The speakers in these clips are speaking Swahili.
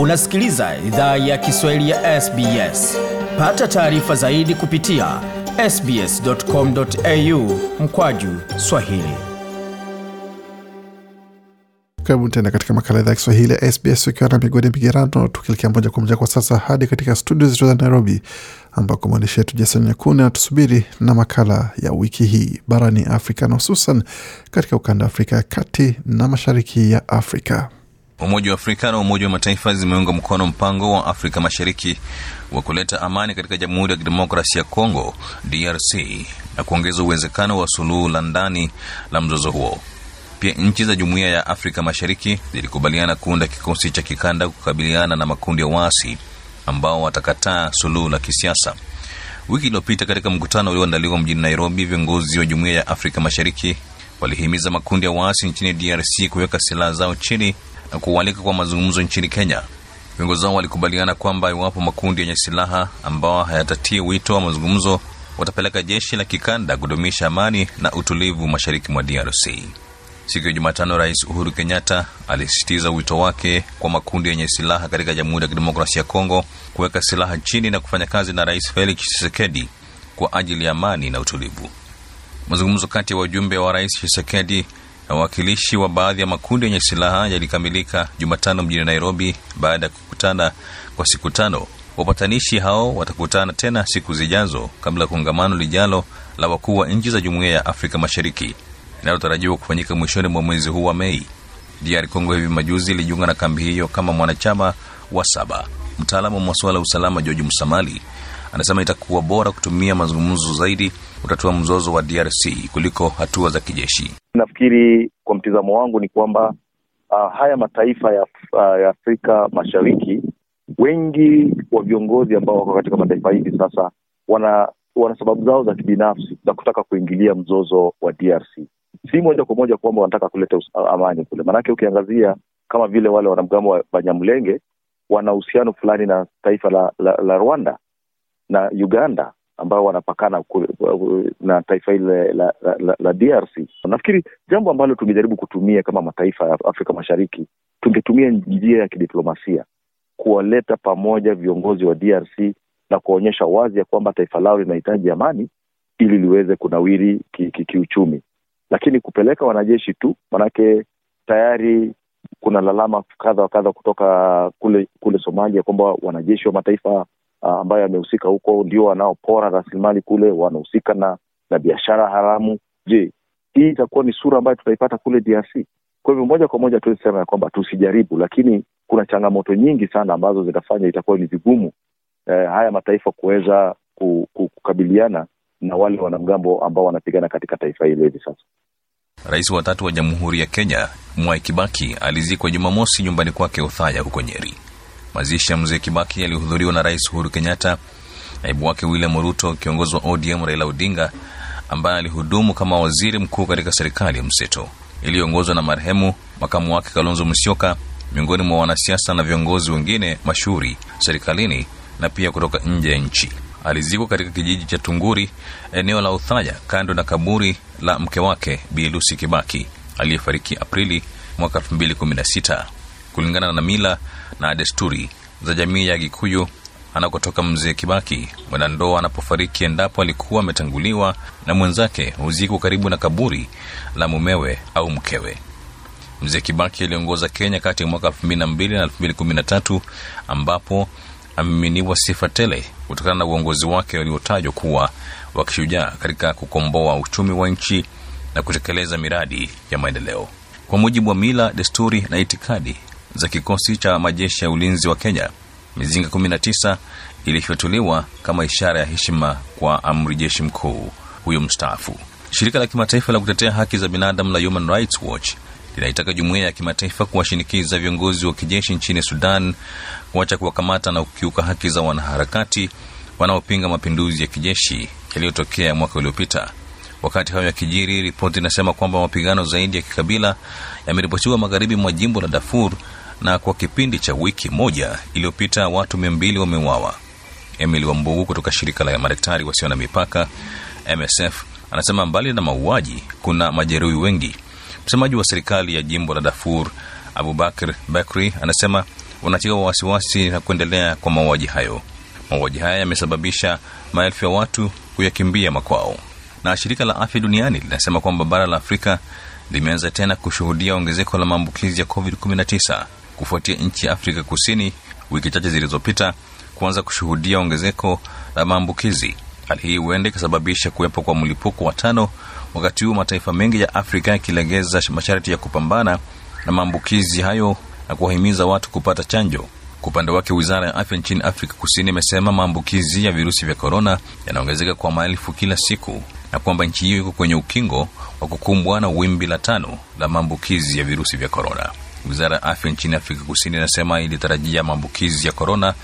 Unasikiliza idhaa ya Kiswahili ya SBS. Pata taarifa zaidi kupitia sbs.com.au mkwaju swahili. Karibu tena katika makala idhaa ya Kiswahili ya SBS ukiwa na migodi migerano, tukielekea moja kwa moja kwa sasa hadi katika studio zetu za Nairobi, ambako mwandishi wetu Jason Nyakuni anatusubiri na makala ya wiki hii barani Afrika na hususan katika ukanda wa Afrika ya kati na mashariki ya Afrika. Umoja wa Afrika na Umoja wa Mataifa zimeunga mkono mpango wa Afrika Mashariki wa kuleta amani katika Jamhuri ya Kidemokrasia ya Kongo, DRC, na kuongeza uwezekano wa suluhu la ndani la mzozo huo. Pia nchi za Jumuiya ya Afrika Mashariki zilikubaliana kuunda kikosi cha kikanda kukabiliana na makundi ya waasi ambao watakataa suluhu la kisiasa. Wiki iliyopita katika mkutano ulioandaliwa mjini Nairobi, viongozi wa Jumuiya ya Afrika Mashariki walihimiza makundi ya waasi nchini DRC kuweka silaha zao chini na kualika kwa mazungumzo nchini Kenya. Viongozi hao walikubaliana kwamba iwapo makundi yenye silaha ambao hayatatii wito wa mazungumzo, watapeleka jeshi la kikanda kudumisha amani na utulivu mashariki mwa DRC. Siku ya Jumatano, Rais Uhuru Kenyatta alisisitiza wito wake kwa makundi yenye silaha katika Jamhuri ya Kidemokrasia ya Kongo kuweka silaha chini na kufanya kazi na Rais Felix Tshisekedi kwa ajili ya amani na utulivu. Mazungumzo kati ya wajumbe wa Rais Tshisekedi na wawakilishi wa baadhi ya makundi yenye silaha yalikamilika Jumatano mjini Nairobi baada ya kukutana kwa siku tano. Wapatanishi hao watakutana tena siku zijazo kabla ya kongamano lijalo la wakuu wa nchi za Jumuiya ya Afrika Mashariki linalotarajiwa kufanyika mwishoni mwa mwezi huu wa Mei. DR Congo hivi majuzi ilijiunga na kambi hiyo kama mwanachama wa saba. Mtaalamu wa masuala ya usalama George Msamali anasema itakuwa bora kutumia mazungumzo zaidi kutatua mzozo wa DRC kuliko hatua za kijeshi. Nafikiri kwa mtizamo wangu ni kwamba uh, haya mataifa ya, uh, ya Afrika Mashariki, wengi wa viongozi ambao wako katika mataifa hivi sasa wana wana sababu zao za kibinafsi za kutaka kuingilia mzozo wa DRC. Si moja kwa moja kwamba wanataka kuleta amani kule, maanake ukiangazia kama vile wale wanamgambo wa Banyamulenge wana uhusiano fulani na taifa la, la, la Rwanda na Uganda ambao wanapakana na taifa hili la, la, la, la DRC. Nafikiri jambo ambalo tungejaribu kutumia kama mataifa ya Afrika Mashariki, tungetumia njia ya kidiplomasia kuwaleta pamoja viongozi wa DRC na kuwaonyesha wazi ya kwamba taifa lao linahitaji amani ili liweze kunawiri kiuchumi ki, ki lakini kupeleka wanajeshi tu, manake tayari kuna lalama kadha wa kadha kutoka kule kule Somalia kwamba wanajeshi wa mataifa ambayo yamehusika huko ndio wanaopora rasilimali kule, wanahusika na na biashara haramu. Je, hii itakuwa ni sura ambayo tutaipata kule DRC? Kwa hivyo moja kwa moja tuwezi sema ya kwamba tusijaribu, lakini kuna changamoto nyingi sana ambazo zitafanya itakuwa ni vigumu eh, haya mataifa kuweza kukabiliana na wale wanamgambo ambao wanapigana katika taifa hilo hivi sasa. Rais wa tatu wa Jamhuri ya Kenya Mwai Kibaki alizikwa Jumamosi nyumbani kwake Othaya huko Nyeri. Mazishi ya mzee Kibaki yalihudhuriwa na Rais Uhuru Kenyatta, naibu wake William Ruto, kiongozi wa ODM Raila Odinga ambaye alihudumu kama waziri mkuu katika serikali ya mseto iliyoongozwa na marehemu makamu wake Kalonzo Musyoka, miongoni mwa wanasiasa na viongozi wengine mashuhuri serikalini na pia kutoka nje ya nchi. Alizikwa katika kijiji cha Tunguri, eneo la Uthaya, kando na kaburi la mke wake Bi Lucy Kibaki aliyefariki Aprili mwaka 2016. Kulingana na mila na desturi za jamii ya Gikuyu anakotoka mzee Kibaki, mwanandoa anapofariki, endapo alikuwa ametanguliwa na mwenzake, huzikwa karibu na kaburi la mumewe au mkewe. Mzee Kibaki aliongoza Kenya kati ya mwaka 2002 na 2013 ambapo ameminiwa sifa tele kutokana na uongozi wake uliotajwa kuwa wa kishujaa katika kukomboa uchumi wa nchi na kutekeleza miradi ya maendeleo. Kwa mujibu wa mila, desturi na itikadi za kikosi cha majeshi ya ulinzi wa Kenya, mizinga 19 ilifyatuliwa kama ishara ya heshima kwa amri jeshi mkuu huyo mstaafu. Shirika la kimataifa la kutetea haki za binadamu la Human Rights Watch linaitaka jumuiya ya kimataifa kuwashinikiza viongozi wa kijeshi nchini Sudan kuacha kuwakamata na kukiuka haki za wanaharakati wanaopinga mapinduzi ya kijeshi yaliyotokea mwaka uliopita. Wakati hayo yakijiri, ripoti inasema kwamba mapigano zaidi ya kikabila yameripotiwa magharibi mwa jimbo la Darfur na kwa kipindi cha wiki moja iliyopita watu mia mbili wameuawa. Emily Wambugu kutoka shirika la madaktari wasio na mipaka MSF anasema mbali na mauaji kuna majeruhi wengi. Msemaji wa serikali ya jimbo la Darfur Abubakar Bakri anasema wanatiwa wasiwasi na kuendelea kwa mauaji hayo. Mauaji haya yamesababisha maelfu ya watu kuyakimbia makwao, na shirika la afya duniani linasema kwamba bara la Afrika limeanza tena kushuhudia ongezeko la maambukizi ya COVID-19 kufuatia nchi ya Afrika Kusini wiki chache zilizopita kuanza kushuhudia ongezeko la maambukizi. Hali hii huenda ikasababisha kuwepo kwa mlipuko wa tano, wakati huu mataifa mengi ya Afrika yakilegeza masharti ya kupambana na maambukizi hayo na kuwahimiza watu kupata chanjo. Kwa upande wake, wizara ya afya nchini Afrika Kusini imesema maambukizi ya virusi vya korona yanaongezeka kwa maelfu kila siku na kwamba nchi hiyo iko kwenye ukingo wa kukumbwa na wimbi la tano la maambukizi ya virusi vya korona. Wizara ya afya nchini Afrika Kusini inasema ilitarajia maambukizi ya korona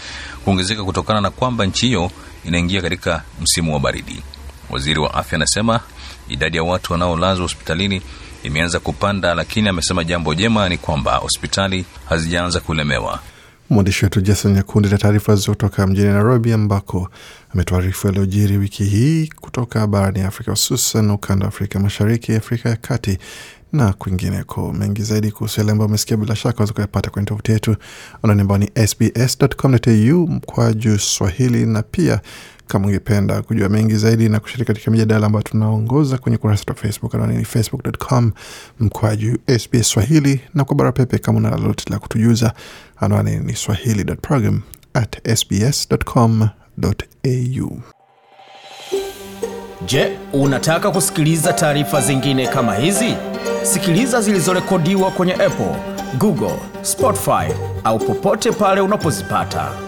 kuongezeka kutokana na kwamba nchi hiyo inaingia katika msimu wa baridi. Waziri wa afya anasema idadi ya watu wanaolazwa hospitalini imeanza kupanda, lakini amesema jambo jema ni kwamba hospitali hazijaanza kulemewa. Mwandishi wetu Jason Nyakundi na taarifa kutoka mjini Nairobi, ambako ametuarifu yaliyojiri wiki hii kutoka barani Afrika, hususan ukanda wa Afrika Mashariki, Afrika ya Kati na kwingineko. Mengi zaidi kuhusu yale ambayo umesikia, bila shaka waweza kuyapata kwenye tovuti yetu anwani ambao ni sbs.com.au mkwaju Swahili, na pia kama ungependa kujua mengi zaidi na kushiriki katika mijadala ambayo tunaongoza kwenye kurasa za Facebook, anwani ni facebook.com mkwaju SBS Swahili, na kwa barua pepe kama una lolote la kutujuza, anwani ni swahili.program. Je, unataka kusikiliza taarifa zingine kama hizi? Sikiliza zilizorekodiwa kwenye Apple, Google, Spotify au popote pale unapozipata.